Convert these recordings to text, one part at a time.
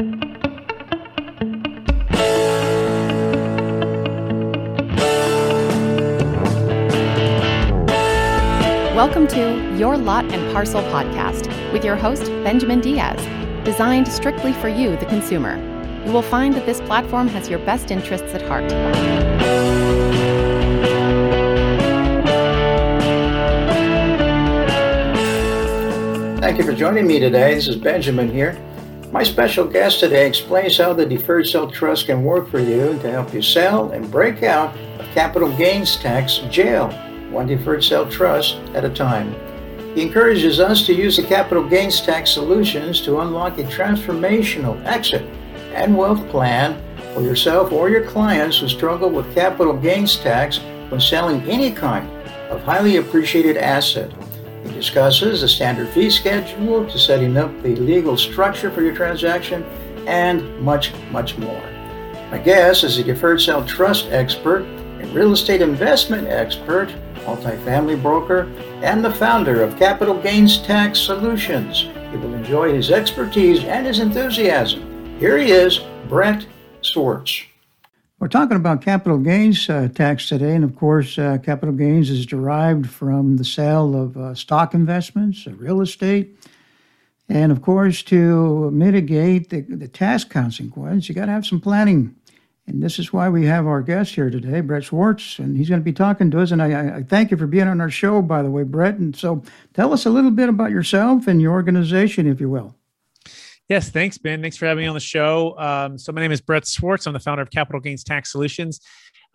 Welcome to Your Lot and Parcel podcast with your host, Benjamin Diaz, designed strictly for you, the consumer. You will find that this platform has your best interests at heart. Thank you for joining me today. This is Benjamin here. My special guest today explains how the Deferred Sale Trust can work for you to help you sell and break out of capital gains tax jail one deferred sale trust at a time. He encourages us to use the capital gains tax solutions to unlock a transformational exit and wealth plan for yourself or your clients who struggle with capital gains tax when selling any kind of highly appreciated asset. Discusses the standard fee schedule to setting up the legal structure for your transaction and much, much more. My guest is a deferred sale trust expert and real estate investment expert multifamily broker, and the founder of Capital Gains Tax Solutions. You will enjoy his expertise and his enthusiasm. Here he is, Brent Swartz. We're talking about capital gains uh, tax today, and of course, uh, capital gains is derived from the sale of uh, stock investments, uh, real estate, and of course, to mitigate the, the tax consequence, you got to have some planning and this is why we have our guest here today, Brett Swartz, and he's going to be talking to us. And I, I, thank you for being on our show, by the way, Brett. And so tell us a little bit about yourself and your organization, if you will. Yes, thanks, Ben. Thanks for having me on the show. Um, so my name is Brett Swartz. I'm the founder of Capital Gains Tax Solutions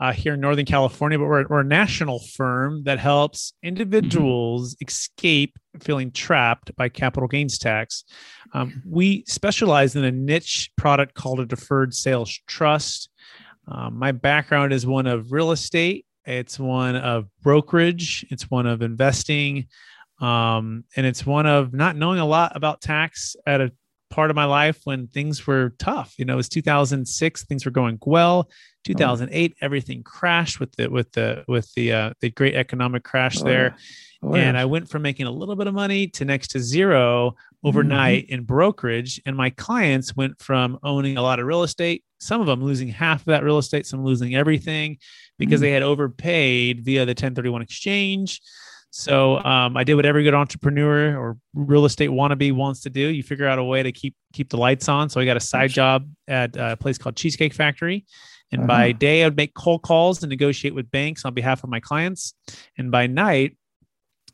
uh, here in Northern California, but we're, we're, a national firm that helps individuals mm-hmm. escape feeling trapped by capital gains tax. Um, we specialize in a niche product called a deferred sales trust. Um, my background is one of real estate, it's one of brokerage, it's one of investing, um, and it's one of not knowing a lot about tax at a part of my life when things were tough. You know, it was 2006, things were going well. 2008, oh. everything crashed with the with the with the uh, the great economic crash oh, there. Yeah. Oh, and I went from making a little bit of money to next to zero overnight mm-hmm. in brokerage. And my clients went from owning a lot of real estate, some of them losing half of that real estate, some losing everything because mm-hmm. they had overpaid via the 1031 exchange. So um, I did what every good entrepreneur or real estate wannabe wants to do. You figure out a way to keep keep the lights on. So I got a side job at a place called Cheesecake Factory. And uh-huh. by day, I would make cold calls and negotiate with banks on behalf of my clients. And by night,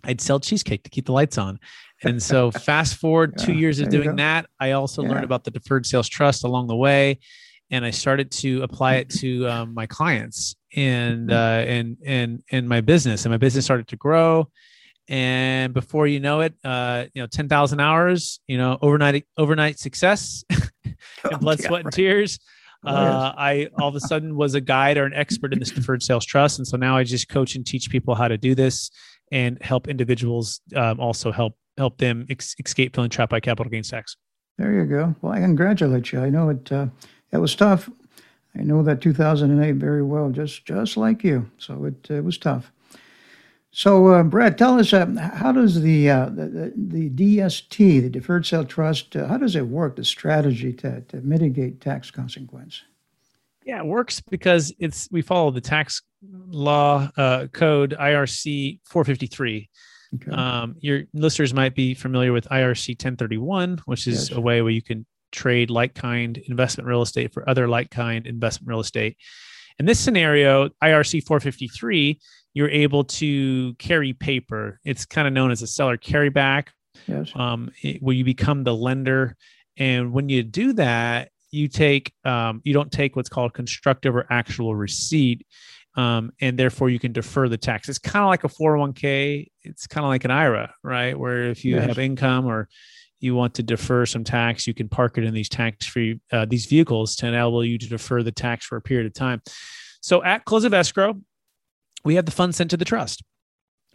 I'd sell cheesecake to keep the lights on. And so, fast forward yeah, two years of doing that, I also yeah. learned about the deferred sales trust along the way, and I started to apply it to um, my clients and mm-hmm. uh, and and and my business. And my business started to grow. And before you know it, uh, you know, ten thousand hours, you know, overnight overnight success, and oh, blood, yeah, sweat, right. and tears. Oh, uh, I all of a sudden was a guide or an expert in this deferred sales trust, and so now I just coach and teach people how to do this and help individuals um, also help help them ex- escape feeling trapped by capital gains tax. There you go. Well, I congratulate you. I know it. Uh, it was tough. I know that 2008 very well, just just like you. So it it was tough. So, uh, Brett, tell us uh, how does the, uh, the, the DST, the Deferred Sale Trust, uh, how does it work? The strategy to to mitigate tax consequence. Yeah, it works because it's we follow the tax law uh, code IRC 453. Okay. Um, your listeners might be familiar with IRC 1031, which is yes. a way where you can trade like kind investment real estate for other like kind investment real estate. In this scenario, IRC 453, you're able to carry paper. It's kind of known as a seller carryback, yes. um, it, where you become the lender. And when you do that, you take um, you don't take what's called constructive or actual receipt um, and therefore you can defer the tax. It's kind of like a 401k. It's kind of like an IRA, right? Where if you yes. have income or you want to defer some tax, you can park it in these tax free uh, these vehicles to enable you to defer the tax for a period of time. So at close of escrow, we have the funds sent to the trust,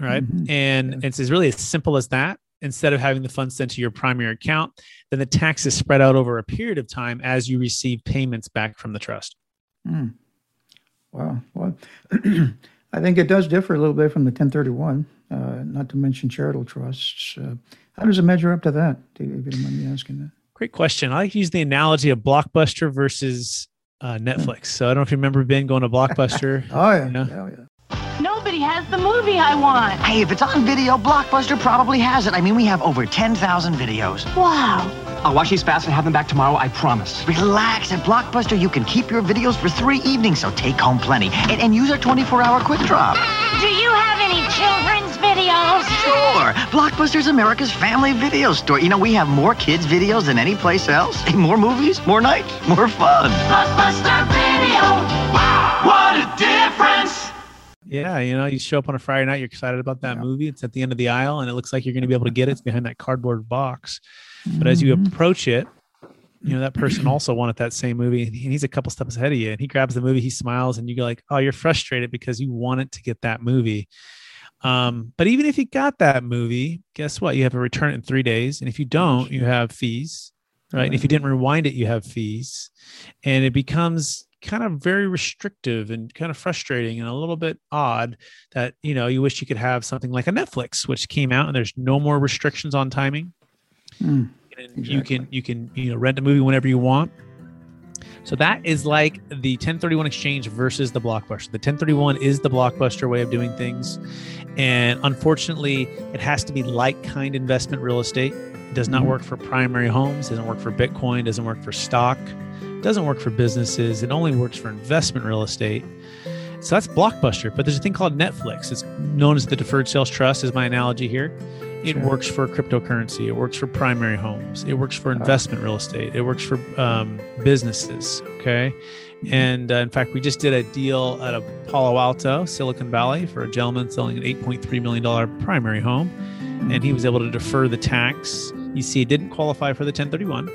right? Mm-hmm. And yeah. it's really as simple as that. Instead of having the funds sent to your primary account, then the tax is spread out over a period of time as you receive payments back from the trust. Mm. Wow. Well, I think it does differ a little bit from the 1031, uh, not to mention charitable trusts. Uh, how does it measure up to that, if you don't mind me asking that? Great question. I like to use the analogy of Blockbuster versus uh, Netflix. So I don't know if you remember Ben going to Blockbuster. oh yeah. You know? oh yeah. Nobody has the movie I want. Hey, if it's on video, Blockbuster probably has it. I mean, we have over 10,000 videos. Wow. I'll watch these fast and have them back tomorrow, I promise. Relax. At Blockbuster, you can keep your videos for three evenings, so take home plenty. And, and use our 24-hour quick drop. Do you have any children's videos? Sure. Blockbuster's America's family video store. You know, we have more kids' videos than any place else. More movies, more nights, more fun. Blockbuster Video. Wow, what a difference. Yeah, you know, you show up on a Friday night, you're excited about that yeah. movie. It's at the end of the aisle, and it looks like you're going to be able to get it. It's behind that cardboard box. But as you mm-hmm. approach it, you know that person also wanted that same movie, and he's a couple steps ahead of you. And he grabs the movie, he smiles, and you go like, "Oh, you're frustrated because you wanted to get that movie." Um, but even if you got that movie, guess what? You have to return it in three days, and if you don't, you have fees, right? right. And if you didn't rewind it, you have fees, and it becomes kind of very restrictive and kind of frustrating and a little bit odd that you know you wish you could have something like a Netflix which came out and there's no more restrictions on timing. Mm, exactly. you can you can you know rent a movie whenever you want. So that is like the 1031 exchange versus the blockbuster. The 1031 is the blockbuster way of doing things. And unfortunately it has to be like kind investment real estate. It does not mm-hmm. work for primary homes doesn't work for bitcoin doesn't work for stock doesn't work for businesses. It only works for investment real estate. So that's Blockbuster. But there's a thing called Netflix. It's known as the Deferred Sales Trust, is my analogy here. It sure. works for cryptocurrency. It works for primary homes. It works for investment real estate. It works for um, businesses. Okay. And uh, in fact, we just did a deal at a Palo Alto, Silicon Valley, for a gentleman selling an $8.3 million primary home. And he was able to defer the tax. You see, it didn't qualify for the 1031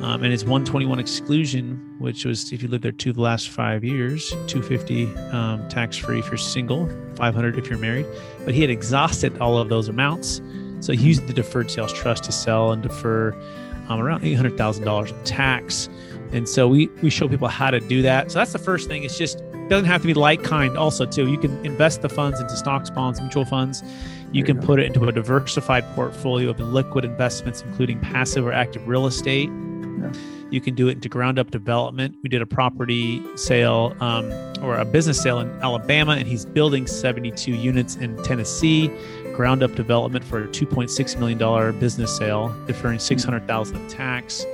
um, and it's 121 exclusion, which was if you lived there two of the last five years, 250 um, tax free if you're single, 500 if you're married. But he had exhausted all of those amounts, so he used the deferred sales trust to sell and defer um, around $800,000 in tax. And so we we show people how to do that. So that's the first thing. It's just doesn't have to be like kind. Also, too, you can invest the funds into stocks, bonds, mutual funds. You can put it into a diversified portfolio of liquid investments, including passive or active real estate you can do it into ground up development. We did a property sale um, or a business sale in Alabama, and he's building 72 units in Tennessee. Ground up development for a 2.6 million dollar business sale, deferring 600,000 of tax.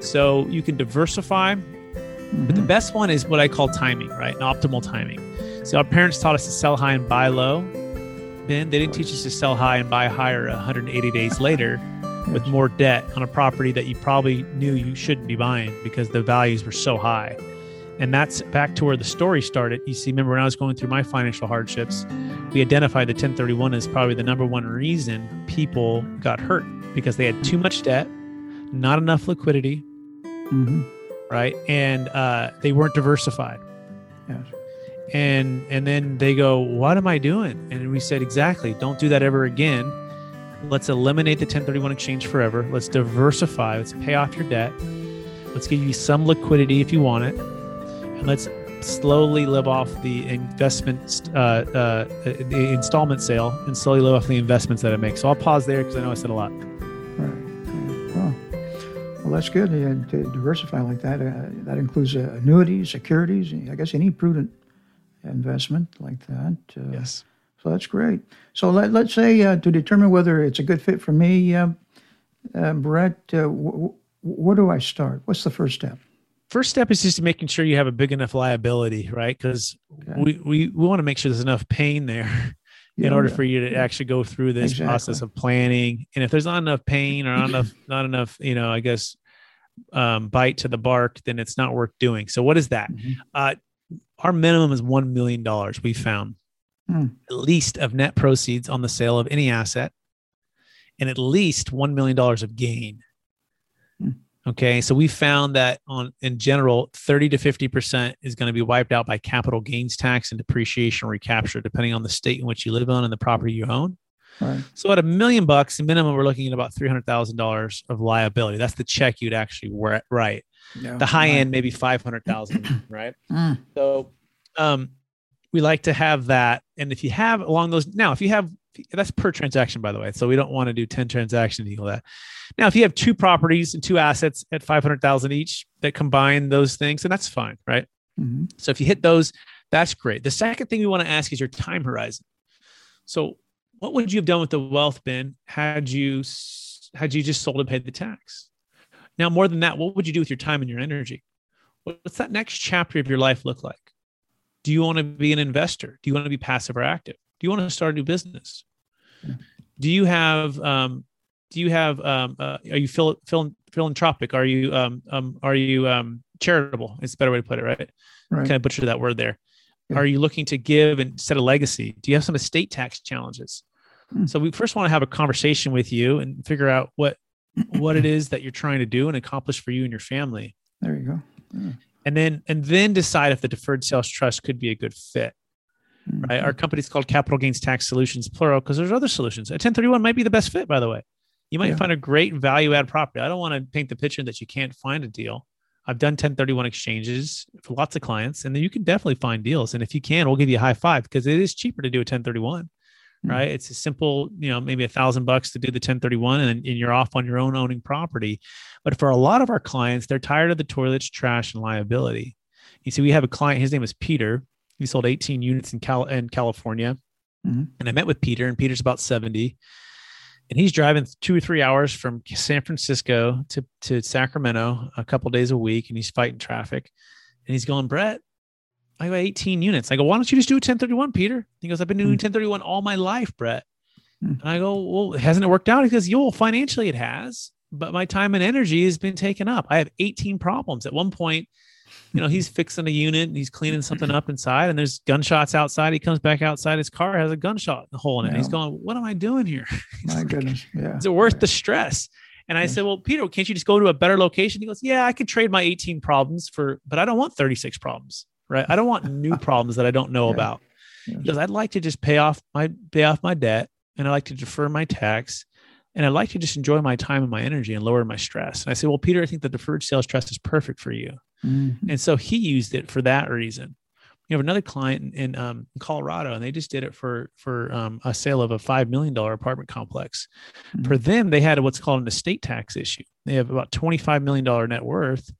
So you can diversify, mm-hmm. but the mm-hmm. best one is what I call timing, right? An optimal timing. So our parents taught us to sell high and buy low. Ben, they didn't teach us to sell high and buy higher 180 days later with more debt on a property that you probably knew you shouldn't be buying because the values were so high. And that's back to where the story started. You see, remember when I was going through my financial hardships, we identified the 1031 as probably the number one reason people got hurt because they had too much debt, not enough liquidity, mm-hmm. right? And uh, they weren't diversified. Yes. And and then they go, "What am I doing?" And we said, "Exactly. Don't do that ever again." Let's eliminate the 1031 exchange forever. Let's diversify. Let's pay off your debt. Let's give you some liquidity if you want it. And let's slowly live off the investment, uh, uh, the installment sale, and slowly live off the investments that it makes. So I'll pause there because I know I said a lot. Right. Well, well that's good. Uh, to diversify like that, uh, that includes uh, annuities, securities. I guess any prudent investment like that. Uh, yes. So that's great. So let, let's say uh, to determine whether it's a good fit for me, uh, uh, Brett, uh, w- where do I start? What's the first step? First step is just making sure you have a big enough liability, right? Because okay. we, we, we want to make sure there's enough pain there in order for you to actually go through this exactly. process of planning. And if there's not enough pain or not enough, not enough, you know, I guess um, bite to the bark, then it's not worth doing. So what is that? Mm-hmm. Uh, our minimum is $1 million we found mm. at least of net proceeds on the sale of any asset and at least $1 million of gain. Mm. Okay. So we found that on in general, 30 to 50% is going to be wiped out by capital gains tax and depreciation recapture, depending on the state in which you live on and the property you own. Right. So at a million bucks, minimum, we're looking at about three hundred thousand dollars of liability. That's the check you'd actually write. Yeah, the high right. end, maybe five hundred thousand, right? Mm. So, um, we like to have that. And if you have along those now, if you have that's per transaction, by the way. So we don't want to do 10 transactions equal that. Now, if you have two properties and two assets at 500,000 each that combine those things, then that's fine, right? Mhm. So if you hit those, that's great. The second thing we want to ask is your time horizon. So what would you have done with the wealth Ben had you had you just sold and paid the tax? Now, more than that, what would you do with your time and your energy? What's that next chapter of your life look like? Do you want to be an investor? Do you want to be passive or active? Do you want to start a new business? Do you have um, do you have um, uh, are you phil- phil- philanthropic? Are you um, um, are you um, charitable? It's a better way to put it, right? Right. Kind of butcher that word there. Yeah. Are you looking to give and set a legacy? Do you have some estate tax challenges? Hmm. So we first want to have a conversation with you and figure out what what it is that you're trying to do and accomplish for you and your family There you go. And then and then decide if the deferred sales trust could be a good fit right? Our company's called capital gains tax solutions plural because there's other solutions. A 1031 might be the best fit by the way. You might Yeah. find a great value add property. I don't want to paint the picture that you can't find a deal. I've done 1031 exchanges for lots of clients and then you can definitely find deals. And if you can we'll give you a high five because it is cheaper to do a 1031 Mhm. Right it's a simple you know maybe a thousand bucks to do the 1031 and, and you're off on your own owning property but for a lot of our clients they're tired of the toilets trash and liability you see we have a client his name is peter he sold 18 units in Cal in California. Mhm. And I met with Peter, and Peter's about 70. And he's driving two or three hours from San Francisco to, to Sacramento a couple days a week, and he's fighting traffic. And he's going, Brett, I got 18 units. I go, why don't you just do a 1031, Peter? He goes, I've been doing 1031 all my life, Brett. Hmm. And I go, well, hasn't it worked out? He goes, yo, financially it has, but my time and energy has been taken up. I have 18 problems. At one point, you know, he's fixing a unit and he's cleaning something up inside, and there's gunshots outside. He comes back outside, his car has a gunshot hole in it. He's going, What am I doing here? He's My like, goodness. Yeah. Is it worth the stress? And I Yes. said, Well, Peter, can't you just go to a better location? He goes, Yeah, I could trade my 18 problems for, but I don't want 36 problems, right? I don't want new problems that I don't know Yeah. about. Yes. He I'd like to just pay off my pay off my debt and I like to defer my tax. And I'd like to just enjoy my time and my energy and lower my stress. And I said, Well, Peter, I think the deferred sales trust is perfect for you. Mhm. And so he used it for that reason. We have another client in, in, um, in Colorado, and they just did it for for um, a sale of a five million dollar apartment complex. For them, they had what's called an estate tax issue. They have about twenty five million dollar net worth,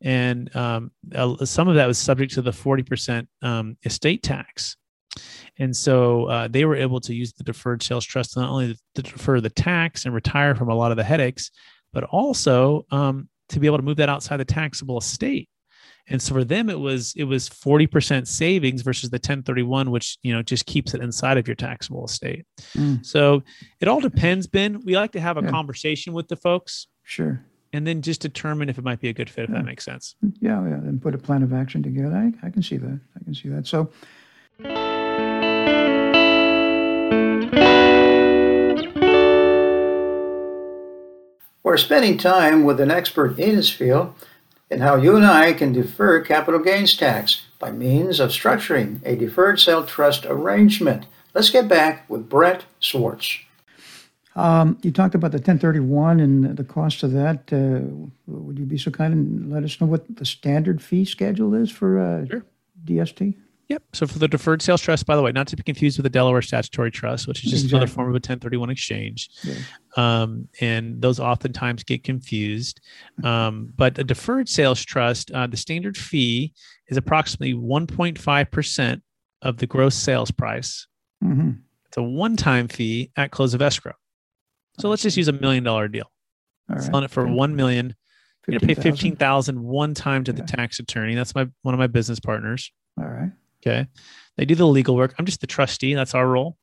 and um, uh, some of that was subject to the forty percent um, estate tax. And so uh, they were able to use the deferred sales trust not only to defer the tax and retire from a lot of the headaches, but also um, to be able to move that outside the taxable estate. And so for them, it was it was forty percent savings versus the 1031, which you know just keeps it inside of your taxable estate. Mm. So it all depends, Ben. We like to have a Yeah. conversation with the folks Sure. And then just determine if it might be a good fit, if Yeah. that makes sense. Yeah, yeah, and put a plan of action together. I, I can see that. I can see that. So, We're spending time with an expert in his field in how you and I can defer capital gains tax by means of structuring a deferred sale trust arrangement. Let's get back with Brett Swartz. Um, you talked about the 1031 and the cost of that. Uh, would you be so kind and let us know what the standard fee schedule is for uh, Sure. DST? Yep. So for the deferred sales trust, by the way, not to be confused with the Delaware statutory trust, which is just another form of a 1031 exchange. Yeah. Um, and those oftentimes get confused. Um, but a deferred sales trust, uh, the standard fee is approximately 1.5% of the gross sales price. hmm It's a one time fee at close of escrow. So let's just use a million dollar deal. All right. Selling it for Okay. 1 million. You're going to pay 15,000. 15,000 one time to the tax attorney. That's my one of my business partners. All right. Okay. They do the legal work. I'm just the trustee. That's our role.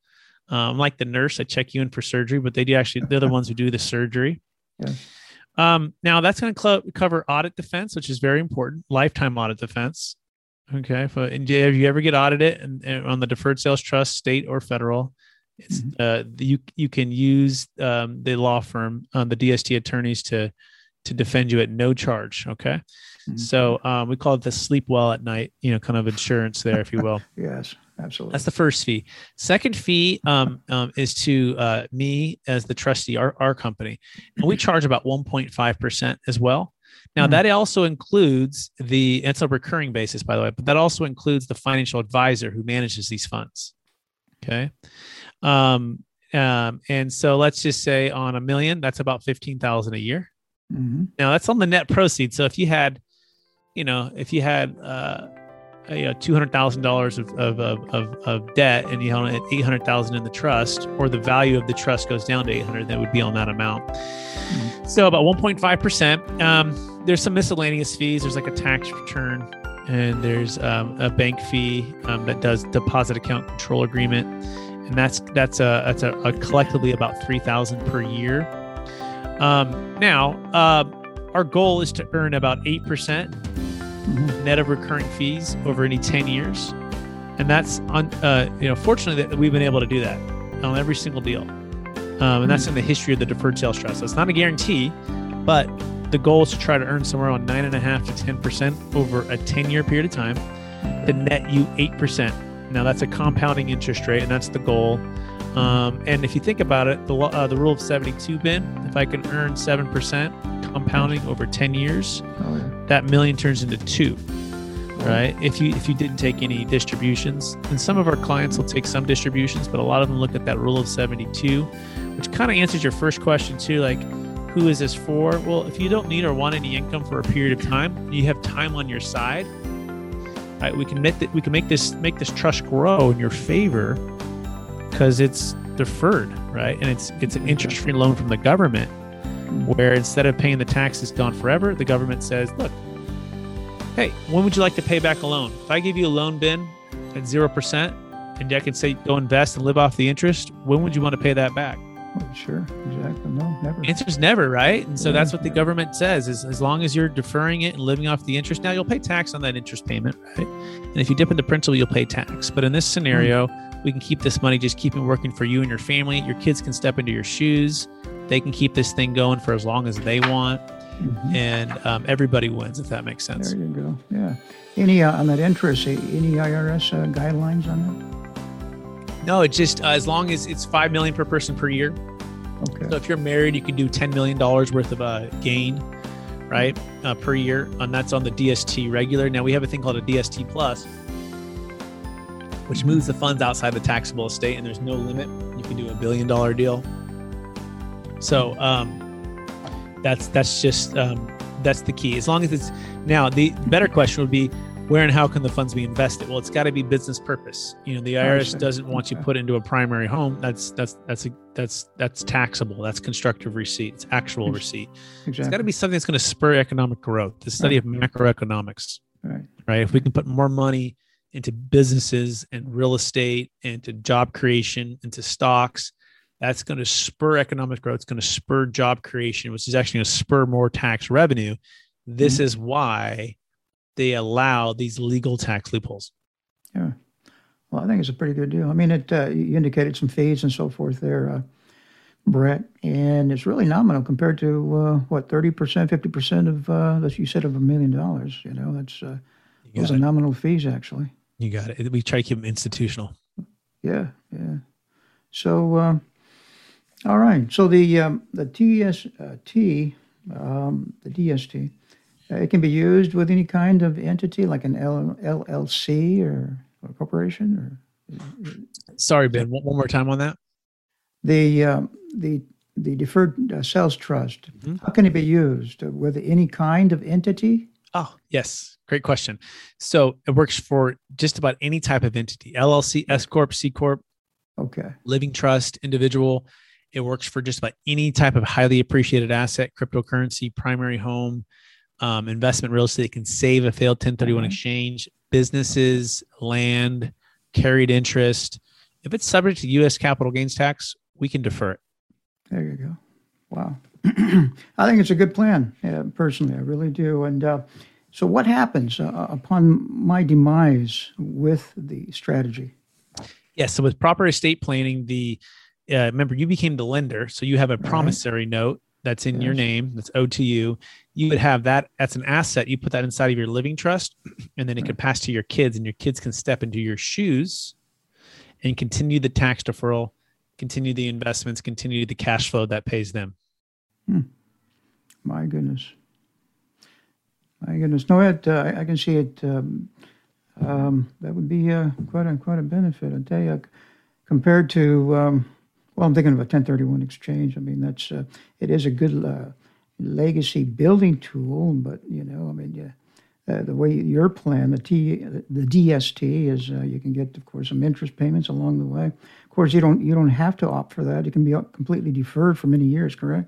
Um, I'm like the nurse. I check you in for surgery, but they do actually, they're the ones who do the surgery. Yes. Um, now that's going to cl- cover audit defense, which is very important, lifetime audit defense. Okay. If, uh, and if you ever get audited and, and on the deferred sales trust, state or federal, it's uh, you you can use um, the law firm, um, the DST attorneys to to defend you at no charge. Okay. Mhm. So um, we call it the sleep well at night, you know, kind of insurance there, if you will. Yes, absolutely. That's the first fee. Second fee um, um, is to uh, me as the trustee, our, our company, and we charge about 1.5% as well. Now, Mhm. that also includes the, it's a recurring basis, by the way, but that also includes the financial advisor who manages these funds. Okay. Um, Um, and so let's just say on a million, that's about 15,000 a year. hmm Now that's on the net proceeds. So if you had, you know, if you had, uh, you know, two hundred thousand dollars of of, of of debt, and you own it eight hundred thousand in the trust, or the value of the trust goes down to eight hundred, that would be on that amount. So about one point five percent. Um, there's some miscellaneous fees. There's like a tax return, and there's um, a bank fee um, that does deposit account control agreement, and that's that's a that's a, a collectively about three thousand per year. Um, now, uh, our goal is to earn about eight percent net of recurring fees over any 10 years. And that's on uh, you know fortunately that we've been able to do that on every single deal. Um, and that's in the history of the deferred sales trust. So it's not a guarantee but the goal is to try to earn somewhere on nine and a half to 10 percent over a 10 year period of time to net you 8 percent now that's a compounding interest rate and that's the goal. Um, and if you think about it the, uh, the rule of 72 Ben, if i can earn 7 percent compounding over 10 years Oh, yeah. that million turns into two right. if you if you didn't take any distributions and some of our clients will take some distributions but a lot of them look at that rule of 72 which kind of answers your first question too like who is this for? Well if you don't need or want any income for a period of time you have time on your side right we can make that we can make this make this trust grow in your favor because it's deferred right and it's it's an mm-hmm. interest free loan from the government where instead of paying the taxes gone forever, the government says, look, hey, when would you like to pay back a loan? If I give you a loan Ben at 0% and I can say go invest and live off the interest, when would you want to pay that back? Sure. Exactly. No, never. Answer's never, right? And so Yeah, that's what the government says is as long as you're deferring it and living off the interest, now you'll pay tax on that interest payment, right? And if you dip into principal, you'll pay tax. But in this scenario, we can keep this money just keeping working for you and your family. Your kids can step into your shoes. They can keep this thing going for as long as they want. Mhm. And um, everybody wins, if that makes sense. There you go. Yeah. Any uh, on that interest? Any IRS uh, guidelines on No, it's just uh, as long as it's five million per person per year. Okay. So if you're married, you can do ten million dollars worth of uh, gain, right, uh, per year, and that's on the DST regular. Now we have a thing called a DST plus, which moves the funds outside the taxable estate, and there's no limit. You can do a billion dollar deal. So um, that's that's just um, that's the key. As long as it's now the better question would be where and how can the funds be invested? Well, it's got to be business purpose. You know, the IRS doesn't want you put into a primary home. That's that's that's a, that's that's taxable. That's constructive receipt. It's actual receipt. Exactly. It's got to be something that's going to spur economic growth. The study of macroeconomics, Right. right? If we can put more money into businesses and real estate, into job creation, into stocks, that's going to spur economic growth. It's going to spur job creation, which is actually going to spur more tax revenue. This mm-hmm. is why they allow these legal tax loopholes. Yeah. Well, I think it's a pretty good deal. I mean, it uh, you indicated some fees and so forth there, uh, Brett, and it's really nominal compared to uh, what thirty percent, fifty percent of uh, that you said of a million dollars. You know, that's uh, those are nominal fees actually. You got it. We try to keep them institutional. Yeah, yeah. So, uh, all right. So the um, the TST, um, the DST, uh, it can be used with any kind of entity, like an L- LLC or a corporation, or Sorry, Ben. One, more time on that. the um, the the deferred uh, sales trust. Mhm. How can it be used Uh, with any kind of entity? Oh, yes. Great question. So it works for just about any type of entity LLC, S Corp, C Corp, Okay. living trust, individual. It works for just about any type of highly appreciated asset, cryptocurrency, primary home, um, investment real estate. Can save a failed 1031 Okay. exchange, businesses, land, carried interest. If it's subject to U.S. capital gains tax, we can defer it. There you go. Wow. I think it's a good plan, uh, personally. I really do. And uh, so, what happens uh, upon my demise with the strategy? Yeah. So with proper estate planning, the uh, remember you became the lender, so you have a promissory note that's in your name that's owed to you. You would have that. That's an asset. You put that inside of your living trust, and then it could pass to your kids, and your kids can step into your shoes and continue the tax deferral, continue the investments, continue the cash flow that pays them. My goodness. My goodness. No, it, uh, I, I can see it. Um, um, that would be uh, quite a quite a benefit. I tell you, compared to um, Well, I'm thinking of a 1031 exchange. I mean, that's uh, it is a good uh, legacy building tool, but you know, I mean, yeah. Uh, the way your plan, the T, the DST, is uh, you can get, of course, some interest payments along the way. Of course, you don't you don't have to opt for that. It can be completely deferred for many years. Correct?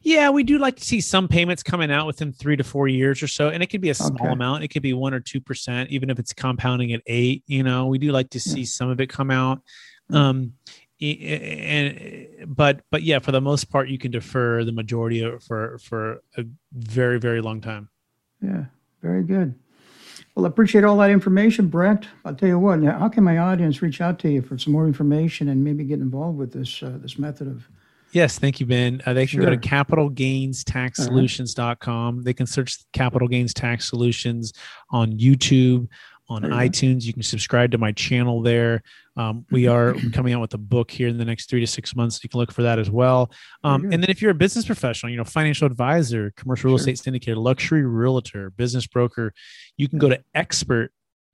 Yeah, we do like to see some payments coming out within three to four years or so, and it could be a small okay. amount. It could be one or two percent, even if it's compounding at eight. You know, we do like to see yeah. some of it come out. Um, and but but yeah, for the most part, you can defer the majority of for for a very very long time. Yeah, very good. Well, I appreciate all that information, Brent. I'll tell you what. How can my audience reach out to you for some more information and maybe get involved with this uh, this method of Yes, thank you, Ben. Uh, they can sure. go to capitalgainstaxsolutions.com. They can search Capital Gains Tax Solutions on YouTube, on iTunes. You can subscribe to my channel there. Um, we are coming out with a book here in the next three to six months. You can look for that as well. Um, and then if you're a business professional, you know, financial advisor, commercial real estate syndicator, luxury realtor, business broker, you can go to expert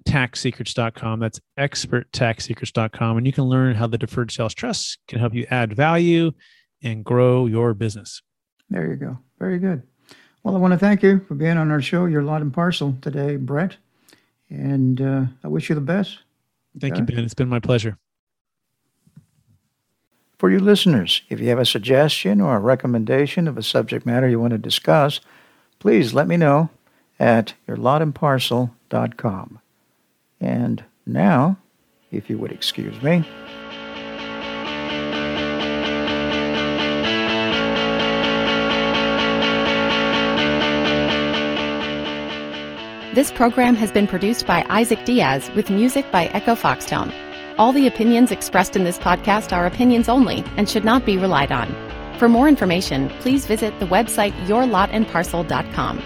taxsecrets.com. That's experttaxsecrets.com. And you can learn how the deferred sales trust can help you add value and grow your business. There you go. Very good. Well, I want to thank you for being on our show, Your Lot and Parcel today, Brett. And uh, I wish you the best. Thank okay? you, Ben. It's been my pleasure. For you listeners, if you have a suggestion or a recommendation of a subject matter you want to discuss, please let me know at yourlotandparcel.com. And now, if you would excuse me, This program has been produced by Isaac Diaz with music by Echo Foxtone. All the opinions expressed in this podcast are opinions only and should not be relied on. For more information, please visit the website yourlotandparcel.com.